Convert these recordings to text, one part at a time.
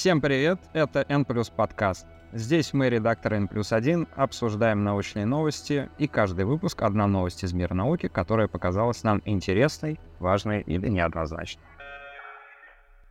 Всем привет, это N подкаст. Здесь мы, редакторы N плюс 1, обсуждаем научные новости, и каждый выпуск одна новость из мира науки, которая показалась нам интересной, важной или неоднозначной.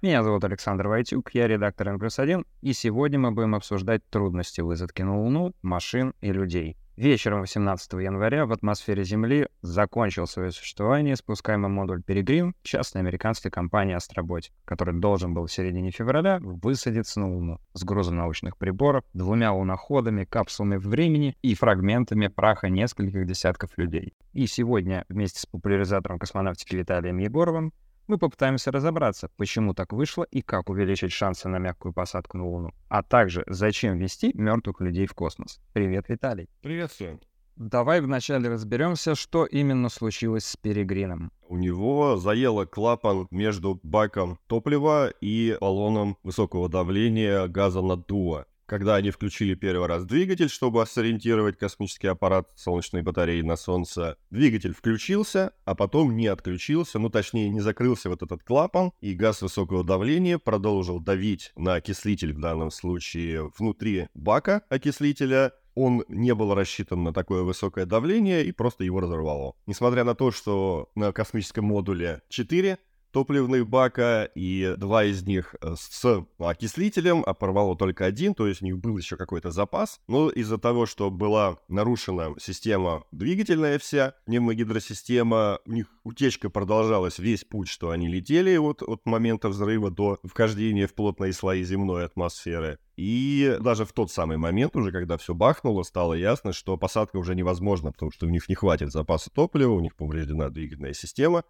Меня зовут Александр Войтюк, я редактор N плюс 1, и сегодня мы будем обсуждать трудности высадки на Луну, машин и людей. Вечером 18 января в атмосфере Земли закончил свое существование спускаемый модуль «Перегрин» частной американской компании «Астробот», который должен был в середине февраля высадиться на Луну с грузом научных приборов, двумя луноходами, капсулами времени и фрагментами праха нескольких десятков людей. И сегодня вместе с популяризатором космонавтики Виталием Егоровым мы попытаемся разобраться, почему так вышло и как увеличить шансы на мягкую посадку на Луну, а также зачем вести мертвых людей в космос. Привет, Виталий. Приветствую. Давай вначале разберемся, что именно случилось с Перегрином. У него заело клапан между баком топлива и баллоном высокого давления газа наддува. Когда они включили первый раз двигатель, чтобы сориентировать космический аппарат солнечной батареи на Солнце, двигатель включился, а потом не отключился, ну точнее не закрылся вот этот клапан, и газ высокого давления продолжил давить на окислитель, в данном случае внутри бака окислителя, он не был рассчитан на такое высокое давление и просто его разорвало. Несмотря на то, что на космическом модуле 4 топливных бака, и два из них э, с окислителем, а порвало только один, то есть у них был еще какой-то запас. Но из-за того, что была нарушена система двигательная вся, пневмогидросистема, у них утечка продолжалась весь путь, что они летели вот от момента взрыва до вхождения в плотные слои земной атмосферы. И даже в тот самый момент, уже когда все бахнуло, стало ясно, что посадка уже невозможна, потому что у них не хватит запаса топлива, у них повреждена двигательная система,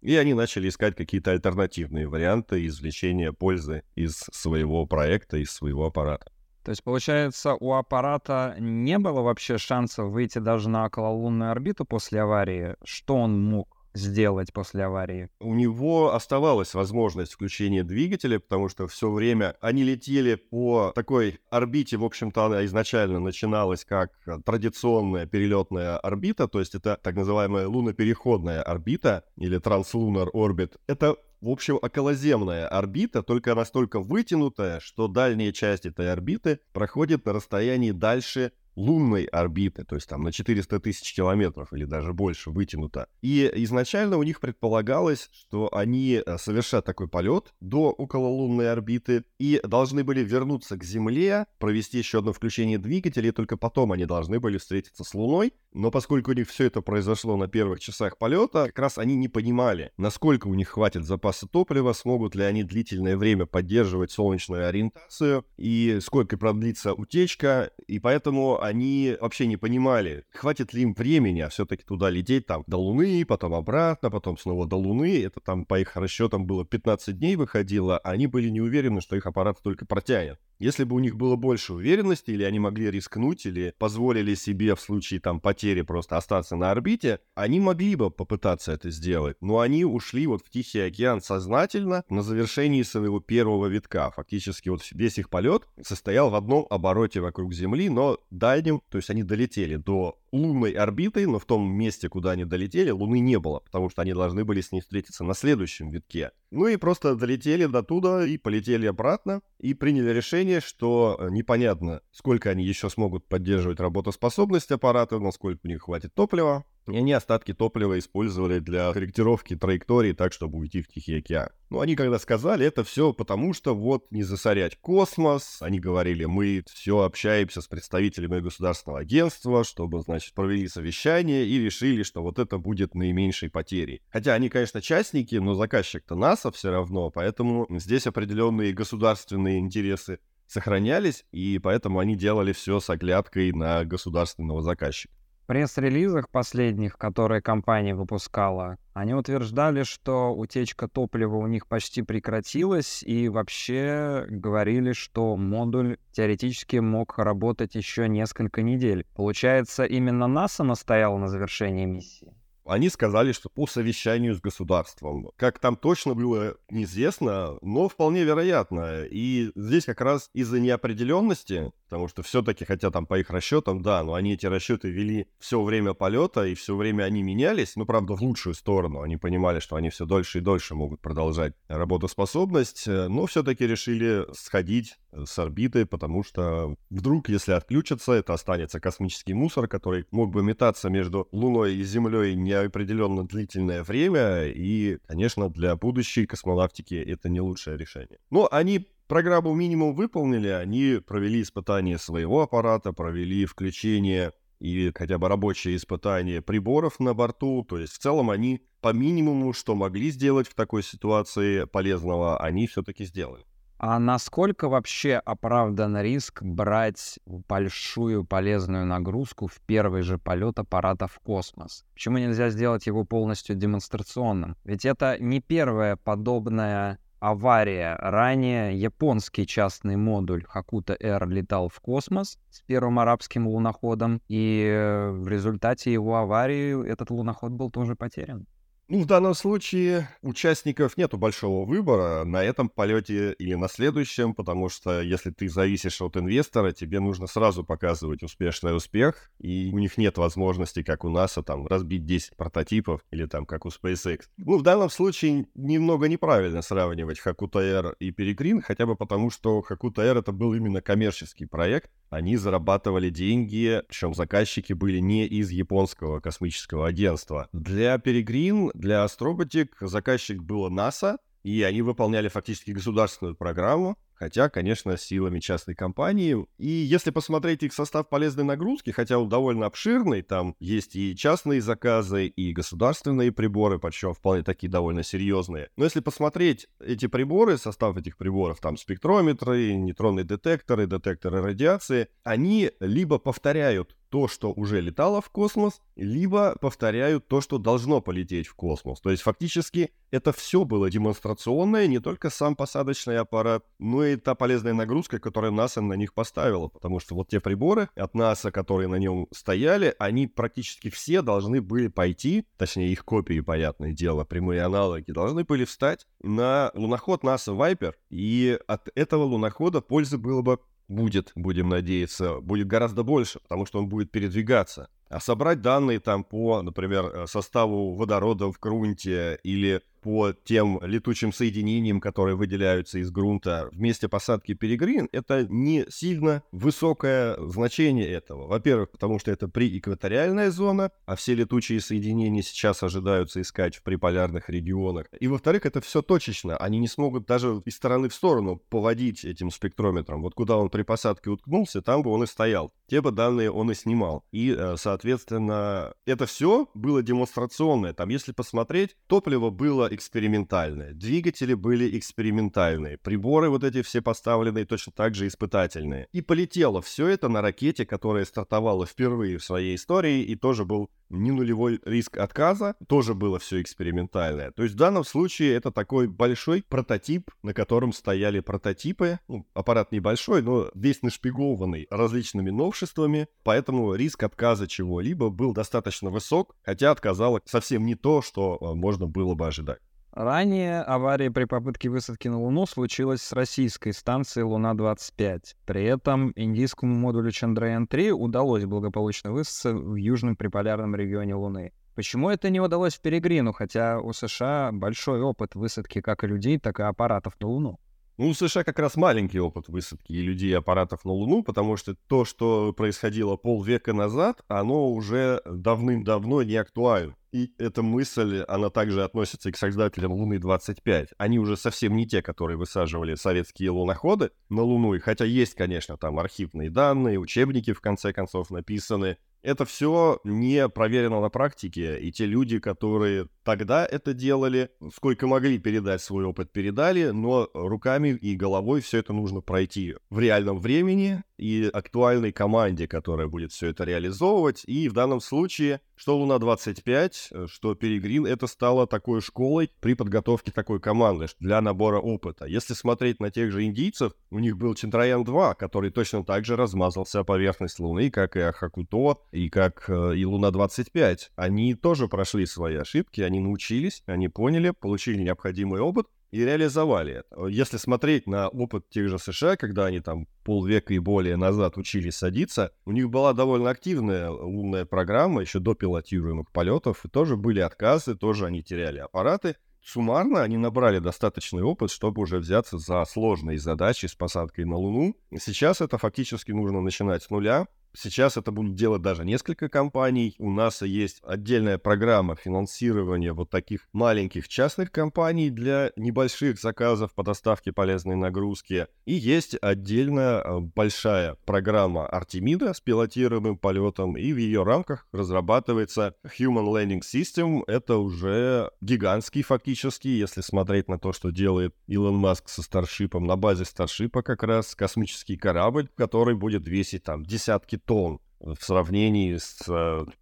и они начали искать какие-то альтернативные варианты извлечения пользы из своего проекта, из своего аппарата. То есть, получается, у аппарата не было вообще шансов выйти даже на окололунную орбиту после аварии? Что он мог сделать после аварии? У него оставалась возможность включения двигателя, потому что все время они летели по такой орбите, в общем-то, она изначально начиналась как традиционная перелетная орбита, то есть это так называемая лунопереходная орбита или транслунар орбит. Это в общем, околоземная орбита, только настолько вытянутая, что дальняя часть этой орбиты проходит на расстоянии дальше лунной орбиты, то есть там на 400 тысяч километров или даже больше вытянуто. И изначально у них предполагалось, что они э, совершат такой полет до окололунной орбиты и должны были вернуться к Земле, провести еще одно включение двигателя, и только потом они должны были встретиться с Луной. Но поскольку у них все это произошло на первых часах полета, как раз они не понимали, насколько у них хватит запаса топлива, смогут ли они длительное время поддерживать солнечную ориентацию и сколько продлится утечка, и поэтому они вообще не понимали, хватит ли им времени, а все-таки туда лететь там до Луны, потом обратно, потом снова до Луны. Это там по их расчетам было 15 дней выходило, а они были не уверены, что их аппарат только протянет. Если бы у них было больше уверенности, или они могли рискнуть, или позволили себе в случае там потери просто остаться на орбите, они могли бы попытаться это сделать. Но они ушли вот в Тихий океан сознательно на завершении своего первого витка. Фактически вот весь их полет состоял в одном обороте вокруг Земли, но дальнем, то есть они долетели до лунной орбитой, но в том месте, куда они долетели, Луны не было, потому что они должны были с ней встретиться на следующем витке. Ну и просто долетели до туда и полетели обратно, и приняли решение, что э, непонятно, сколько они еще смогут поддерживать работоспособность аппарата, насколько у них хватит топлива, и они остатки топлива использовали для корректировки траектории так, чтобы уйти в Тихий океан. Ну, они когда сказали, это все потому, что вот не засорять космос, они говорили, мы все общаемся с представителями государственного агентства, чтобы, значит, провели совещание и решили, что вот это будет наименьшей потерей. Хотя они, конечно, частники, но заказчик-то НАСА все равно, поэтому здесь определенные государственные интересы сохранялись, и поэтому они делали все с оглядкой на государственного заказчика пресс-релизах последних, которые компания выпускала, они утверждали, что утечка топлива у них почти прекратилась, и вообще говорили, что модуль теоретически мог работать еще несколько недель. Получается, именно НАСА настояла на завершении миссии? Они сказали, что по совещанию с государством. Как там точно было, неизвестно, но вполне вероятно. И здесь как раз из-за неопределенности, потому что все-таки, хотя там по их расчетам, да, но они эти расчеты вели все время полета, и все время они менялись, ну, правда, в лучшую сторону. Они понимали, что они все дольше и дольше могут продолжать работоспособность, э, но все-таки решили сходить с орбиты, потому что вдруг, если отключатся, это останется космический мусор, который мог бы метаться между Луной и Землей неопределенно длительное время, и, конечно, для будущей космонавтики это не лучшее решение. Но они программу минимум выполнили, они провели испытание своего аппарата, провели включение и хотя бы рабочие испытания приборов на борту. То есть в целом они по минимуму, что могли сделать в такой ситуации полезного, они все-таки сделали. А насколько вообще оправдан риск брать большую полезную нагрузку в первый же полет аппарата в космос? Почему нельзя сделать его полностью демонстрационным? Ведь это не первая подобная авария. Ранее японский частный модуль Хакута Р летал в космос с первым арабским луноходом, и в результате его аварии этот луноход был тоже потерян. Ну, в данном случае участников нету большого выбора на этом полете или на следующем, потому что если ты зависишь от инвестора, тебе нужно сразу показывать успешный успех, и у них нет возможности, как у НАСА, там, разбить 10 прототипов или там, как у SpaceX. Ну, в данном случае немного неправильно сравнивать Hakuto Air и Peregrine, хотя бы потому, что Hakuto Air это был именно коммерческий проект, они зарабатывали деньги, причем заказчики были не из японского космического агентства. Для Peregrine для Astrobotic заказчик было НАСА, и они выполняли фактически государственную программу, хотя, конечно, силами частной компании. И если посмотреть их состав полезной нагрузки, хотя он довольно обширный, там есть и частные заказы, и государственные приборы, причем вполне такие довольно серьезные. Но если посмотреть эти приборы, состав этих приборов, там спектрометры, нейтронные детекторы, детекторы радиации, они либо повторяют то, что уже летало в космос, либо повторяют то, что должно полететь в космос. То есть фактически это все было демонстрационное, не только сам посадочный аппарат, но и та полезная нагрузка, которую НАСА на них поставила. Потому что вот те приборы от НАСА, которые на нем стояли, они практически все должны были пойти, точнее их копии, понятное дело, прямые аналоги, должны были встать на луноход НАСА Вайпер, и от этого лунохода пользы было бы будет, будем надеяться, будет гораздо больше, потому что он будет передвигаться. А собрать данные там по, например, э, составу водорода в грунте или по тем летучим соединениям, которые выделяются из грунта вместе посадки перегрин, это не сильно высокое значение этого. Во-первых, потому что это приэкваториальная зона, а все летучие соединения сейчас ожидаются искать в приполярных регионах. И во-вторых, это все точечно. Они не смогут даже из стороны в сторону поводить этим спектрометром. Вот куда он при посадке уткнулся, там бы он и стоял. Те бы данные он и снимал. И, э, соответственно, это все было демонстрационное. Там, если посмотреть, топливо было экспериментальные, двигатели были экспериментальные, приборы вот эти все поставленные точно так же испытательные. И полетело все это на ракете, которая стартовала впервые в своей истории и тоже был не нулевой риск отказа, тоже было все экспериментальное. То есть в данном случае это такой большой прототип, на котором стояли прототипы. Ну, аппарат небольшой, но весь нашпигованный различными новшествами, поэтому риск отказа чего-либо был достаточно высок, хотя отказало совсем не то, что э, можно было бы ожидать. Ранее авария при попытке высадки на Луну случилась с российской станцией Луна-25. При этом индийскому модулю Чандраян-3 удалось благополучно высадиться в южном приполярном регионе Луны. Почему это не удалось в Перегрину, хотя у США большой опыт высадки как людей, так и аппаратов на Луну? Ну, у США как раз маленький опыт высадки и людей и аппаратов на Луну, потому что то, что происходило полвека назад, оно уже давным-давно не актуально. И эта мысль, она также относится и к создателям Луны-25. Они уже совсем не те, которые высаживали советские луноходы на Луну. И хотя есть, конечно, там архивные данные, учебники, в конце концов, написаны, это все не проверено на практике, и те люди, которые тогда это делали, сколько могли передать свой опыт, передали, но руками и головой все это нужно пройти в реальном времени, и актуальной команде, которая будет все это реализовывать. И в данном случае, что Луна-25, э, что Перегрин, это стало такой школой при подготовке такой команды для набора опыта. Если смотреть на тех же индийцев, у них был Чандраян-2, который точно так же размазался поверхность Луны, как и Ахакуто, и как э, и Луна-25. Они тоже прошли свои ошибки, они научились, они поняли, получили необходимый опыт, и реализовали это. Если смотреть на опыт тех же США, когда они там полвека и более назад учились садиться, у них была довольно активная лунная программа еще до пилотируемых полетов, и тоже были отказы, тоже они теряли аппараты. Суммарно они набрали достаточный опыт, чтобы уже взяться за сложные задачи с посадкой на Луну. Сейчас это фактически нужно начинать с нуля, Сейчас это будут делать даже несколько компаний. У НАСА есть отдельная программа финансирования вот таких маленьких частных компаний для небольших заказов по доставке полезной нагрузки. И есть отдельная э, большая программа Артемида с пилотируемым полетом, и в ее рамках разрабатывается Human Landing System. Это уже гигантский фактически, если смотреть на то, что делает Илон Маск со Старшипом. На базе Старшипа как раз космический корабль, который будет весить там десятки тонн в сравнении с,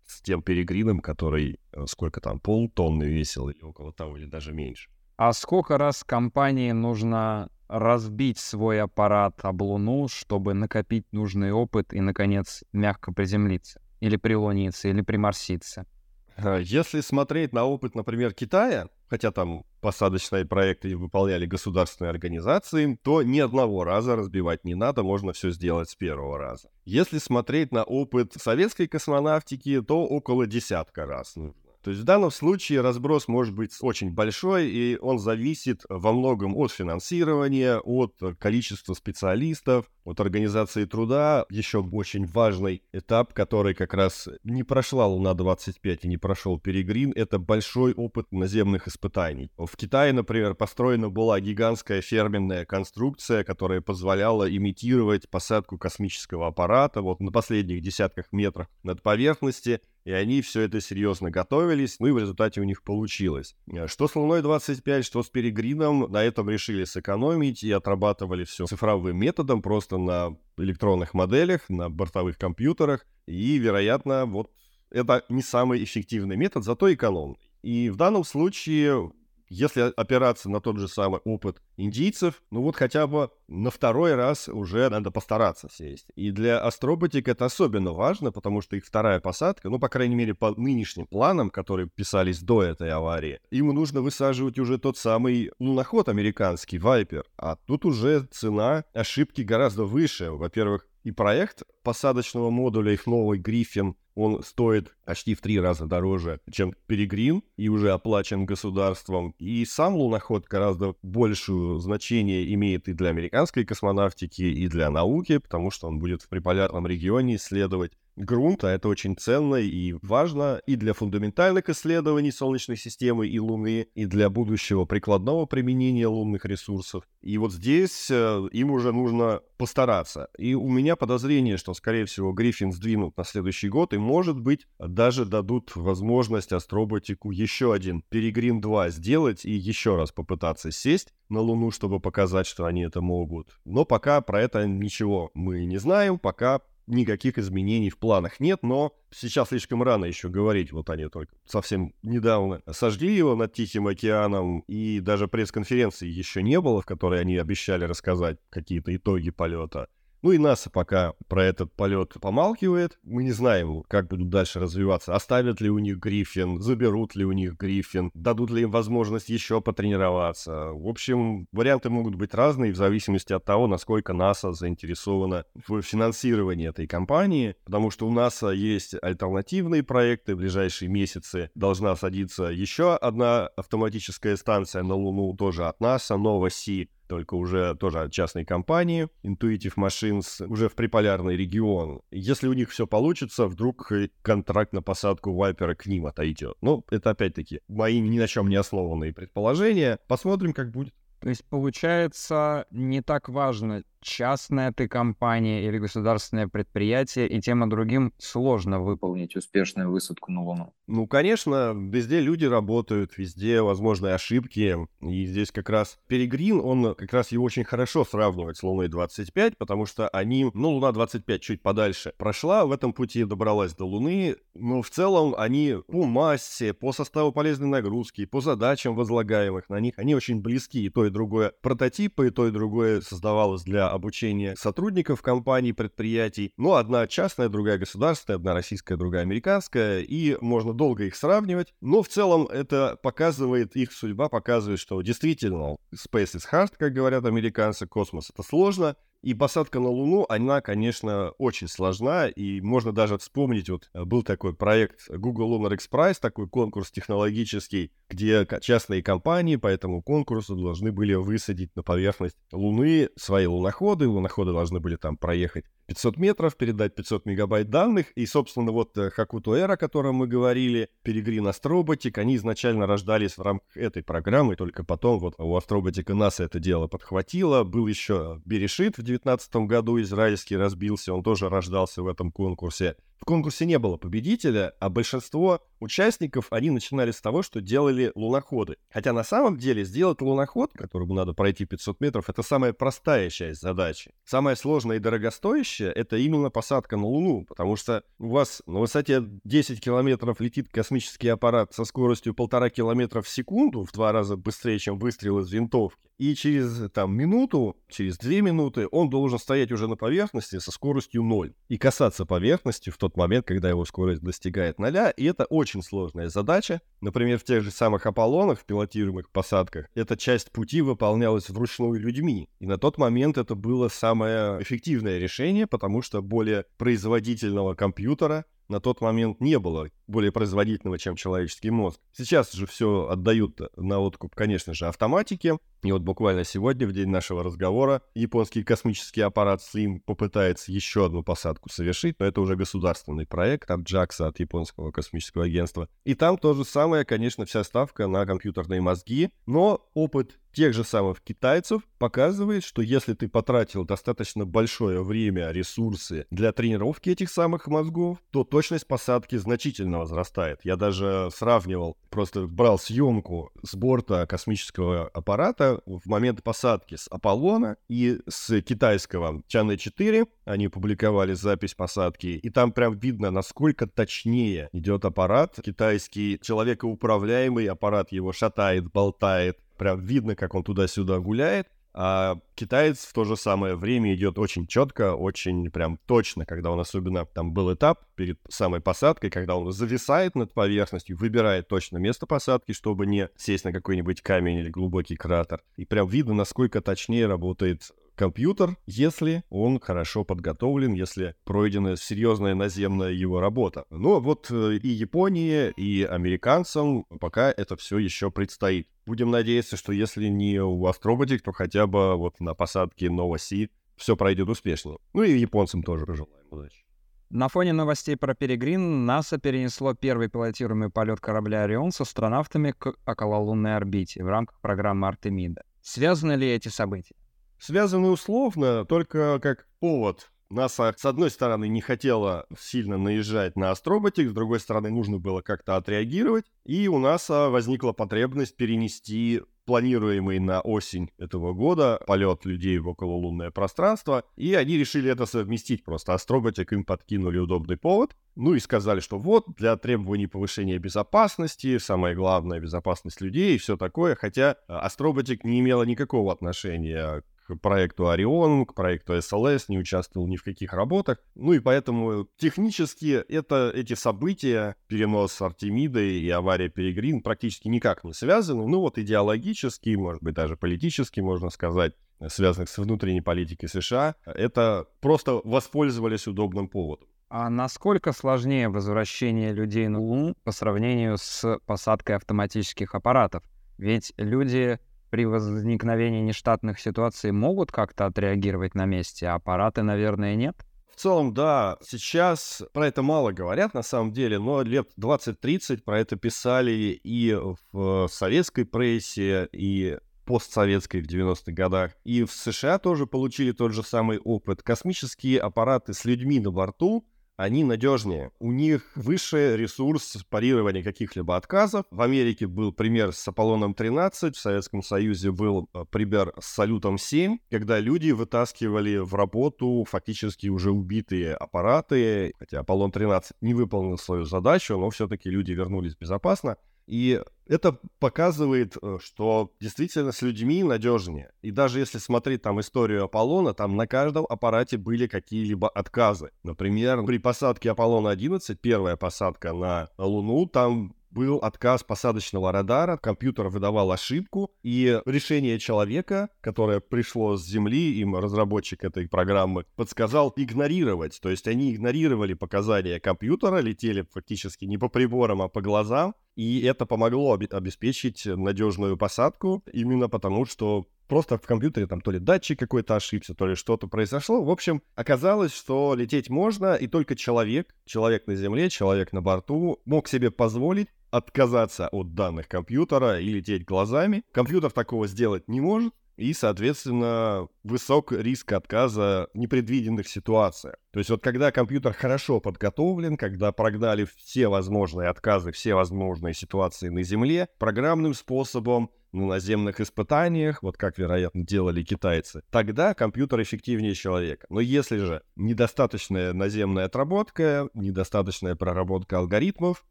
с тем перегрином, который э, сколько там, полтонны весил или около того, или даже меньше. А сколько раз компании нужно разбить свой аппарат об Луну, чтобы накопить нужный опыт и, наконец, мягко приземлиться? Или прилуниться, или приморситься? Э, если смотреть на опыт, например, Китая, хотя там посадочные проекты выполняли государственные организации, то ни одного раза разбивать не надо, можно все сделать с первого раза. Если смотреть на опыт советской космонавтики, то около десятка раз. То есть в данном случае разброс может быть очень большой, и он зависит во многом от финансирования, от количества специалистов, от организации труда. Еще очень важный этап, который как раз не прошла Луна-25 и не прошел Перегрин, это большой опыт наземных испытаний. В Китае, например, построена была гигантская ферменная конструкция, которая позволяла имитировать посадку космического аппарата вот на последних десятках метрах над поверхности, и они все это серьезно готовились, ну и в результате у них получилось. Э, что с Луной 25, что с Перегрином, на этом решили сэкономить и отрабатывали все цифровым методом, просто на электронных моделях, на бортовых компьютерах. И, вероятно, вот это не самый эффективный метод, зато экономный. И в данном случае если опираться на тот же самый опыт индийцев, ну вот хотя бы на второй раз уже надо постараться сесть. И для астроботик это особенно важно, потому что их вторая посадка, ну, по крайней мере, по нынешним планам, которые писались до этой аварии, им нужно высаживать уже тот самый луноход американский, Вайпер. А тут уже цена ошибки гораздо выше. Во-первых, и проект посадочного модуля их новый Гриффин, он стоит почти в три раза дороже, чем Перегрин, и уже оплачен государством. И сам луноход гораздо большее значение имеет и для американской космонавтики, и для науки, потому что он будет в приполярном регионе исследовать грунт, а это очень ценно и важно и для фундаментальных исследований Солнечной системы и Луны, и для будущего прикладного применения лунных ресурсов. И вот здесь э, им уже нужно постараться. И у меня подозрение, что, скорее всего, Гриффин сдвинут на следующий год, и, может быть, даже дадут возможность Астроботику еще один Перегрин 2 сделать и еще раз попытаться сесть на Луну, чтобы показать, что они это могут. Но пока про это ничего мы не знаем, пока никаких изменений в планах нет, но сейчас слишком рано еще говорить, вот они только совсем недавно сожгли его над Тихим океаном, и даже пресс-конференции еще не было, в которой они обещали рассказать какие-то итоги полета. Ну и НАСА пока про этот полет помалкивает. Мы не знаем, как будут дальше развиваться. Оставят ли у них Гриффин, заберут ли у них Гриффин, дадут ли им возможность еще потренироваться. В общем, варианты могут быть разные в зависимости от того, насколько НАСА заинтересована в финансировании этой компании. Потому что у НАСА есть альтернативные проекты. В ближайшие месяцы должна садиться еще одна автоматическая станция на Луну, тоже от НАСА, Нова-Си только уже тоже от частной компании, Intuitive Machines, уже в приполярный регион. Если у них все получится, вдруг контракт на посадку Вайпера к ним отойдет. Ну, это опять-таки мои ни на чем не основанные предположения. Посмотрим, как будет. То есть, получается, не так важно, частная ты компания или государственное предприятие, и тем и другим сложно выполнить успешную высадку на Луну. Ну, конечно, везде люди работают, везде возможны ошибки. И здесь как раз Перегрин, он как раз его очень хорошо сравнивает с Луной 25, потому что они, ну, Луна 25 чуть подальше прошла, в этом пути добралась до Луны, но в целом они по массе, по составу полезной нагрузки, по задачам возлагаемых на них, они очень близки. И то, и другое прототипы, и то, и другое создавалось для обучения сотрудников компаний, предприятий. Ну, одна частная, другая государственная, одна российская, другая американская, и можно долго их сравнивать. Но в целом это показывает, их судьба показывает, что действительно space is hard, как говорят американцы, космос это сложно, и посадка на Луну, она, конечно, очень сложна, и можно даже вспомнить, вот э, был такой проект Google Lunar X Prize, такой конкурс технологический, где частные компании по этому конкурсу должны были высадить на поверхность Луны свои луноходы, луноходы должны были там проехать 500 метров, передать 500 мегабайт данных. И, собственно, вот э, Air, о котором мы говорили, Peregrine Astrobotic, они изначально рождались в рамках этой программы, только потом вот у Astrobotic NASA это дело подхватило. Был еще Берешит в 2019 году, израильский разбился, он тоже рождался в этом конкурсе. В конкурсе не было победителя, а большинство участников, они начинали с того, что делали луноходы. Хотя на самом деле сделать луноход, которому надо пройти 500 метров, это самая простая часть задачи. Самая сложная и дорогостоящая — это именно посадка на Луну, потому что у вас на высоте 10 километров летит космический аппарат со скоростью полтора километра в секунду, в два раза быстрее, чем выстрел из винтовки. И через там минуту, через две минуты он должен стоять уже на поверхности со скоростью ноль и касаться поверхности в тот момент, когда его скорость достигает ноля, и это очень сложная задача. Например, в тех же самых Аполлонах, в пилотируемых посадках, эта часть пути выполнялась вручную людьми. И на тот момент это было самое эффективное решение, потому что более производительного компьютера на тот момент не было более производительного, чем человеческий мозг. Сейчас же все отдают на откуп, конечно же, автоматике. И вот буквально сегодня, в день нашего разговора, японский космический аппарат SLIM попытается еще одну посадку совершить, но это уже государственный проект от JAXA, от японского космического агентства. И там то же самое, конечно, вся ставка на компьютерные мозги, но опыт тех же самых китайцев показывает, что если ты потратил достаточно большое время, ресурсы для тренировки этих самых мозгов, то точность посадки значительно возрастает. Я даже сравнивал, просто брал съемку с борта космического аппарата в момент посадки с Аполлона и с китайского Чаны 4. Они публиковали запись посадки, и там прям видно, насколько точнее идет аппарат. Китайский человекоуправляемый аппарат его шатает, болтает, Прям видно, как он туда-сюда гуляет. А китаец в то же самое время идет очень четко, очень прям точно, когда он особенно, там был этап перед самой посадкой, когда он зависает над поверхностью, выбирает точно место посадки, чтобы не сесть на какой-нибудь камень или глубокий кратер. И прям видно, насколько точнее работает компьютер, если он хорошо подготовлен, если пройдена серьезная наземная его работа. Но вот э, и Японии, и американцам пока это все еще предстоит. Будем надеяться, что если не у Астроботик, то хотя бы вот на посадке Новоси все пройдет успешно. Ну и японцам тоже желаем удачи. На фоне новостей про Перегрин НАСА перенесло первый пилотируемый полет корабля «Орион» с астронавтами к окололунной орбите в рамках программы Артемида. Связаны ли эти события? Связаны условно, только как повод. НАСА, с одной стороны, не хотела сильно наезжать на Астроботик, с другой стороны, нужно было как-то отреагировать, и у НАСА возникла потребность перенести планируемый на осень этого года полет людей в окололунное пространство, и они решили это совместить просто. Астроботик им подкинули удобный повод, ну и сказали, что вот, для требований повышения безопасности, самое главное, безопасность людей и все такое, хотя Астроботик не имела никакого отношения к проекту Орион, к проекту СЛС, не участвовал ни в каких работах. Ну и поэтому технически это, эти события, перенос Артемиды и авария Перегрин практически никак не связаны. Ну вот идеологически, может быть даже политически, можно сказать, связанных с внутренней политикой США, это просто воспользовались удобным поводом. А насколько сложнее возвращение людей на Луну по сравнению с посадкой автоматических аппаратов? Ведь люди при возникновении нештатных ситуаций могут как-то отреагировать на месте, а аппараты, наверное, нет? В целом, да, сейчас про это мало говорят на самом деле, но лет 20-30 про это писали и в советской прессе, и постсоветской в 90-х годах. И в США тоже получили тот же самый опыт. Космические аппараты с людьми на борту они надежнее. У них выше ресурс парирования каких-либо отказов. В Америке был пример с Аполлоном-13, в Советском Союзе был э, пример с Салютом-7, когда люди вытаскивали в работу фактически уже убитые аппараты, хотя Аполлон-13 не выполнил свою задачу, но все-таки люди вернулись безопасно. И это показывает, э, что действительно с людьми надежнее. И даже если смотреть там историю Аполлона, там на каждом аппарате были какие-либо отказы. Например, при посадке Аполлона-11, первая посадка на Луну, там был отказ посадочного радара, компьютер выдавал ошибку, и решение человека, которое пришло с Земли, им разработчик этой программы, подсказал игнорировать. То есть они игнорировали показания компьютера, летели фактически не по приборам, а по глазам, и это помогло обеспечить надежную посадку, именно потому что просто в компьютере там то ли датчик какой-то ошибся, то ли что-то произошло. В общем, оказалось, что лететь можно, и только человек, человек на Земле, человек на борту мог себе позволить отказаться от данных компьютера и лететь глазами. Компьютер такого сделать не может, и, соответственно, высок риск отказа в непредвиденных ситуациях. То есть вот когда компьютер хорошо подготовлен, когда прогнали все возможные отказы, все возможные ситуации на Земле, программным способом, на наземных испытаниях, вот как, вероятно, делали китайцы, тогда компьютер эффективнее человека. Но если же недостаточная наземная отработка, недостаточная проработка алгоритмов,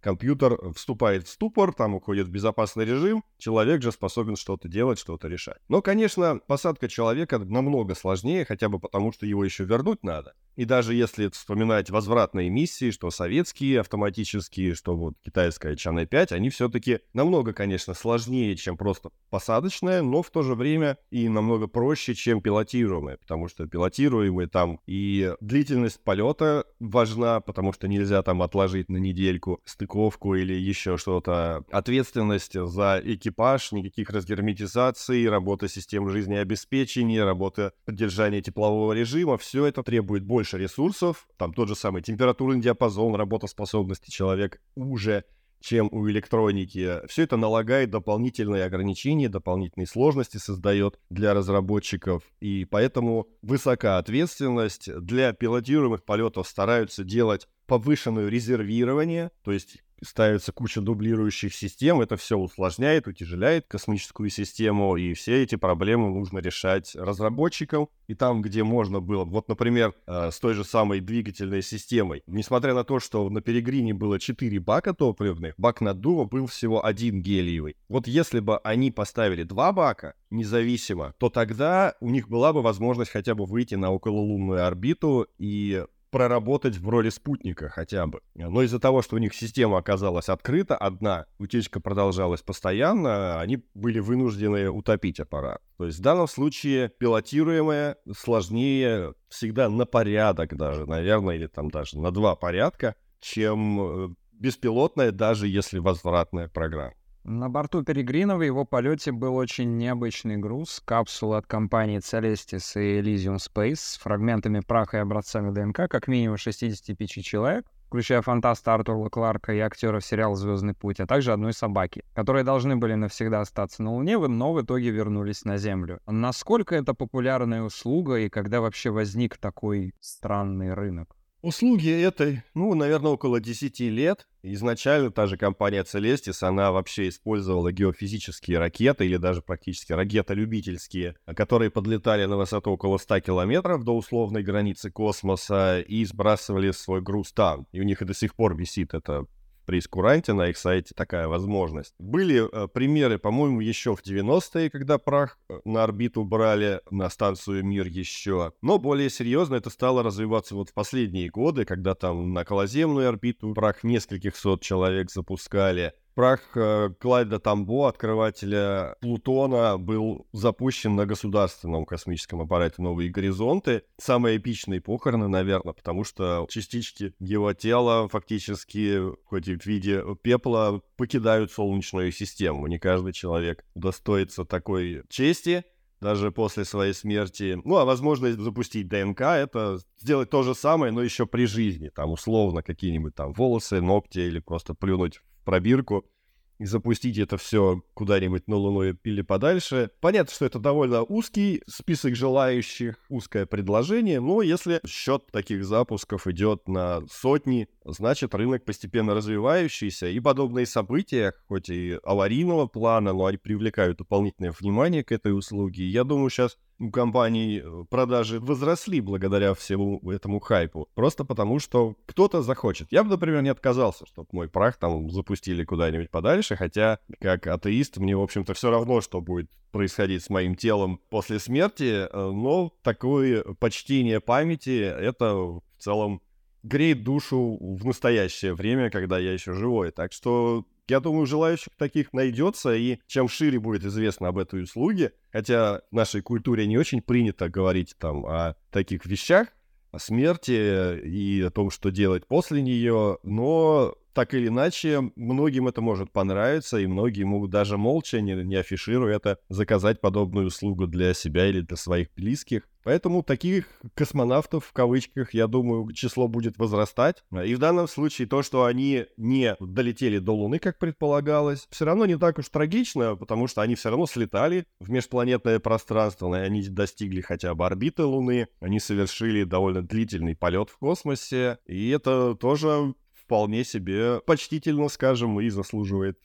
компьютер вступает в ступор, там уходит в безопасный режим, человек же способен что-то делать, что-то решать. Но, конечно, посадка человека намного сложнее, хотя бы потому, что его еще вернуть надо. И даже если вспоминать возвратные миссии, что советские автоматические, что вот китайская Чан 5, они все-таки намного, конечно, сложнее, чем просто посадочная, но в то же время и намного проще, чем пилотируемая, потому что пилотируемые там и длительность полета важна, потому что нельзя там отложить на недельку стыковку или еще что-то. Ответственность за экипаж, никаких разгерметизаций, работа систем жизнеобеспечения, работа поддержания теплового режима, все это требует больше больше ресурсов, там тот же самый температурный диапазон, работоспособности человека уже, чем у электроники. Все это налагает дополнительные ограничения, дополнительные сложности создает для разработчиков, и поэтому высока ответственность. Для пилотируемых полетов стараются делать повышенное резервирование, то есть ставится куча дублирующих систем, это все усложняет, утяжеляет космическую систему, и все эти проблемы нужно решать разработчикам. И там, где можно было, вот, например, э, с той же самой двигательной системой, несмотря на то, что на Перегрине было 4 бака топливных, бак наддува был всего один гелиевый. Вот если бы они поставили два бака, независимо, то тогда у них была бы возможность хотя бы выйти на окололунную орбиту и проработать в роли спутника хотя бы. Но из-за того, что у них система оказалась открыта, одна утечка продолжалась постоянно, они были вынуждены утопить аппарат. То есть в данном случае пилотируемое сложнее всегда на порядок даже, наверное, или там даже на два порядка, чем э, беспилотная, даже если возвратная программа. На борту Перегрина в его полете был очень необычный груз, капсула от компании Celestis и Elysium Space с фрагментами праха и образцами ДНК как минимум 65 человек, включая фантаста Артура Кларка и актеров сериала «Звездный путь», а также одной собаки, которые должны были навсегда остаться на Луне, но в итоге вернулись на Землю. Насколько это популярная услуга и когда вообще возник такой странный рынок? Услуги этой, ну, наверное, около 10 лет. Изначально та же компания Celestis, она вообще использовала геофизические ракеты или даже практически ракетолюбительские, которые подлетали на высоту около 100 километров до условной границы космоса и сбрасывали свой груз там. И у них и до сих пор висит это прейскуранте на их сайте такая возможность. Были э, примеры, по-моему, еще в 90-е, когда прах э, на орбиту брали, на станцию Мир еще. Но более серьезно это стало развиваться вот в последние годы, когда там на околоземную орбиту прах нескольких сот человек запускали. Прах э, Клайда Тамбо, открывателя Плутона, был запущен на государственном космическом аппарате «Новые горизонты». Самые эпичные похороны, наверное, потому что частички его тела фактически, хоть и в виде пепла, покидают Солнечную систему. Не каждый человек достоится такой чести, даже после своей смерти. Ну, а возможность запустить ДНК — это сделать то же самое, но еще при жизни. Там, условно, какие-нибудь там волосы, ногти или просто плюнуть пробирку и запустить это все куда-нибудь на Луну или подальше. Понятно, что это довольно узкий список желающих, узкое предложение, но если счет таких запусков идет на сотни, значит рынок постепенно развивающийся, и подобные события, хоть и аварийного плана, но они привлекают дополнительное внимание к этой услуге. Я думаю, сейчас у компаний э, продажи возросли благодаря всему этому хайпу. Просто потому, что кто-то захочет. Я бы, например, не отказался, чтобы мой прах там запустили куда-нибудь подальше, хотя, как атеист, мне, в общем-то, все равно, что будет происходить с моим телом после смерти, э, но такое почтение памяти — это в целом греет душу в настоящее время, когда я еще живой. Так что я думаю, желающих таких найдется, и чем шире будет известно об этой услуге, хотя в нашей культуре не очень принято говорить там о таких вещах, о смерти и о том, что делать после нее, но так или иначе, многим это может понравиться, и многие могут даже молча, не, не афишируя это, заказать подобную услугу для себя или для своих близких. Поэтому таких космонавтов, в кавычках, я думаю, число будет возрастать. И в данном случае то, что они не долетели до Луны, как предполагалось, все равно не так уж трагично, потому что они все равно слетали в межпланетное пространство, и они достигли хотя бы орбиты Луны, они совершили довольно длительный полет в космосе, и это тоже вполне себе почтительно, скажем, и заслуживает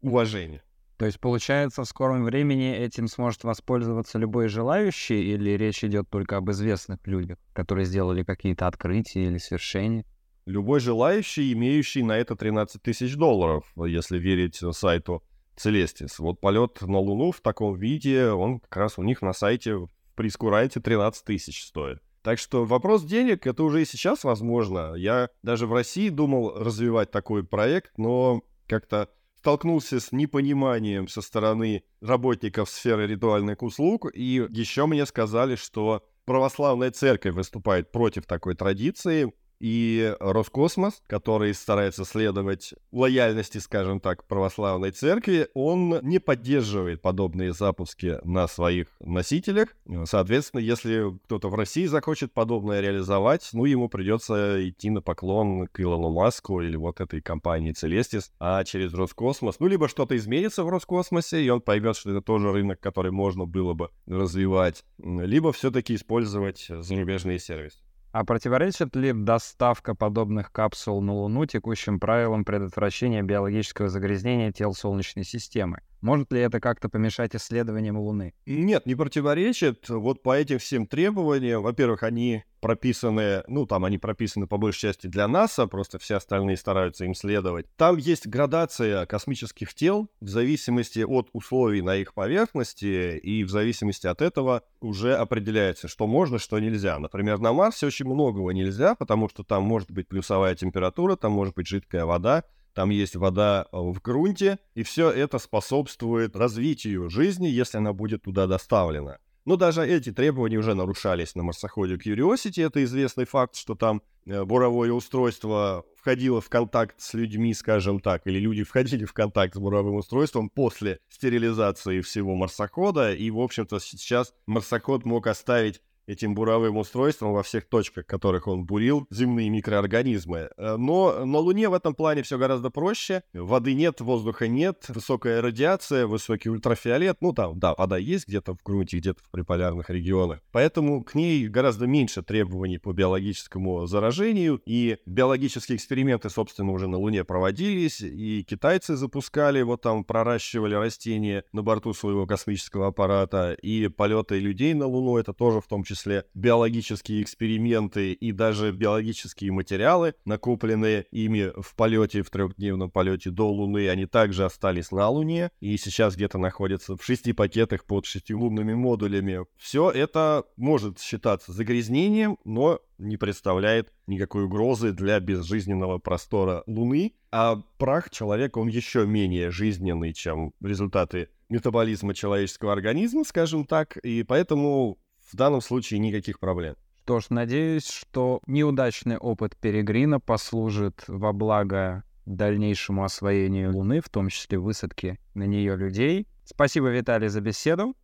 уважения. То есть, получается, в скором времени этим сможет воспользоваться любой желающий, или речь идет только об известных людях, которые сделали какие-то открытия или свершения? Любой желающий, имеющий на это 13 тысяч долларов, если верить сайту Целестис. Вот полет на Луну в таком виде, он как раз у них на сайте в прескуранте 13 тысяч стоит. Так что вопрос денег, это уже и сейчас возможно. Я даже в России думал развивать такой проект, но как-то столкнулся с непониманием со стороны работников сферы ритуальных услуг, и еще мне сказали, что православная церковь выступает против такой традиции, и Роскосмос, который старается следовать лояльности, скажем так, православной церкви, он не поддерживает подобные запуски на своих носителях. Соответственно, если кто-то в России захочет подобное реализовать, ну, ему придется идти на поклон к Илону Маску или вот этой компании Celestis, а через Роскосмос, ну, либо что-то изменится в Роскосмосе, и он поймет, что это тоже рынок, который можно было бы развивать, либо все-таки использовать зарубежные сервисы. А противоречит ли доставка подобных капсул на Луну текущим правилам предотвращения биологического загрязнения тел Солнечной системы? Может ли это как-то помешать исследованиям Луны? Нет, не противоречит. Вот по этим всем требованиям, во-первых, они прописаны, ну, там они прописаны по большей части для НАСА, просто все остальные стараются им следовать. Там есть градация космических тел в зависимости от условий на их поверхности, и в зависимости от этого уже определяется, что можно, что нельзя. Например, на Марсе очень многого нельзя, потому что там может быть плюсовая температура, там может быть жидкая вода, там есть вода э, в грунте, и все это способствует развитию жизни, если она будет туда доставлена. Но даже эти требования уже нарушались на марсоходе Curiosity. Это известный факт, что там э, буровое устройство входило в контакт с людьми, скажем так, или люди входили в контакт с буровым устройством после стерилизации всего марсохода. И, в общем-то, сейчас марсоход мог оставить этим буровым устройством во всех точках, которых он бурил, земные микроорганизмы. Э, но на Луне в этом плане все гораздо проще. Воды нет, воздуха нет, высокая радиация, высокий ультрафиолет. Ну там, да, вода есть где-то в грунте, где-то в приполярных регионах. Поэтому к ней гораздо меньше требований по биологическому заражению. И биологические эксперименты, собственно, уже на Луне проводились. И китайцы запускали, вот там проращивали растения на борту своего космического аппарата. И полеты людей на Луну, это тоже в том числе числе биологические эксперименты и даже биологические материалы, накопленные ими в полете, в трехдневном полете до Луны, они также остались на Луне и сейчас где-то находятся в шести пакетах под шестилунными модулями. Все это может считаться загрязнением, но не представляет никакой угрозы для безжизненного простора Луны, а прах человека, он еще менее жизненный, чем результаты метаболизма человеческого организма, скажем так, и поэтому в данном случае никаких проблем. Что ж, надеюсь, что неудачный опыт Перегрина послужит во благо дальнейшему освоению Луны, в том числе высадки на нее людей. Спасибо, Виталий, за беседу.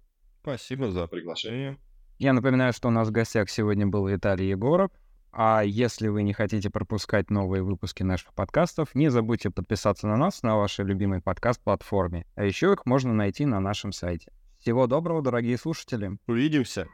Спасибо за приглашение. Я напоминаю, что у нас в гостях сегодня был Виталий Егоров, А если вы не хотите пропускать новые выпуски наших подкастов, не забудьте подписаться на нас на вашей любимой подкаст-платформе. А еще их можно найти на нашем сайте. Всего доброго, дорогие слушатели. Увидимся.